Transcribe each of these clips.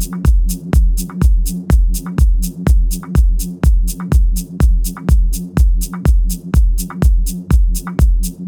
thank you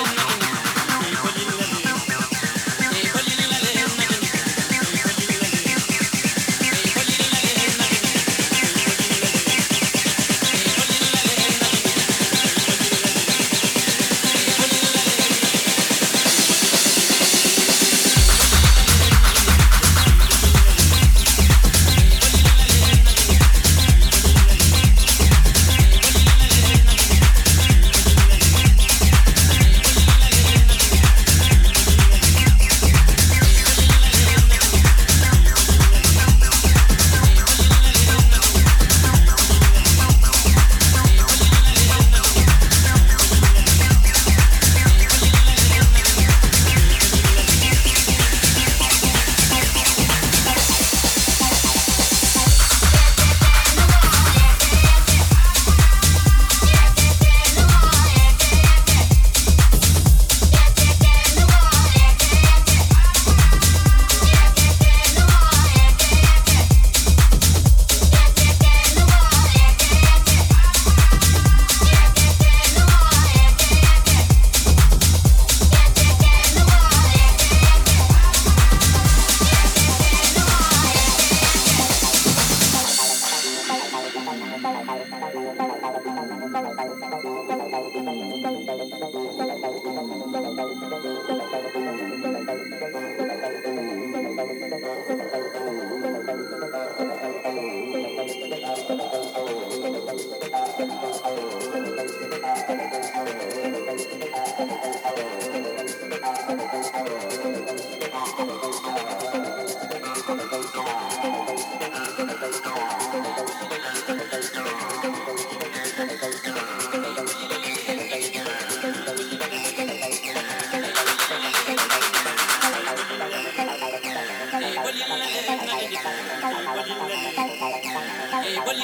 Hey, what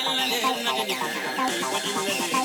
you.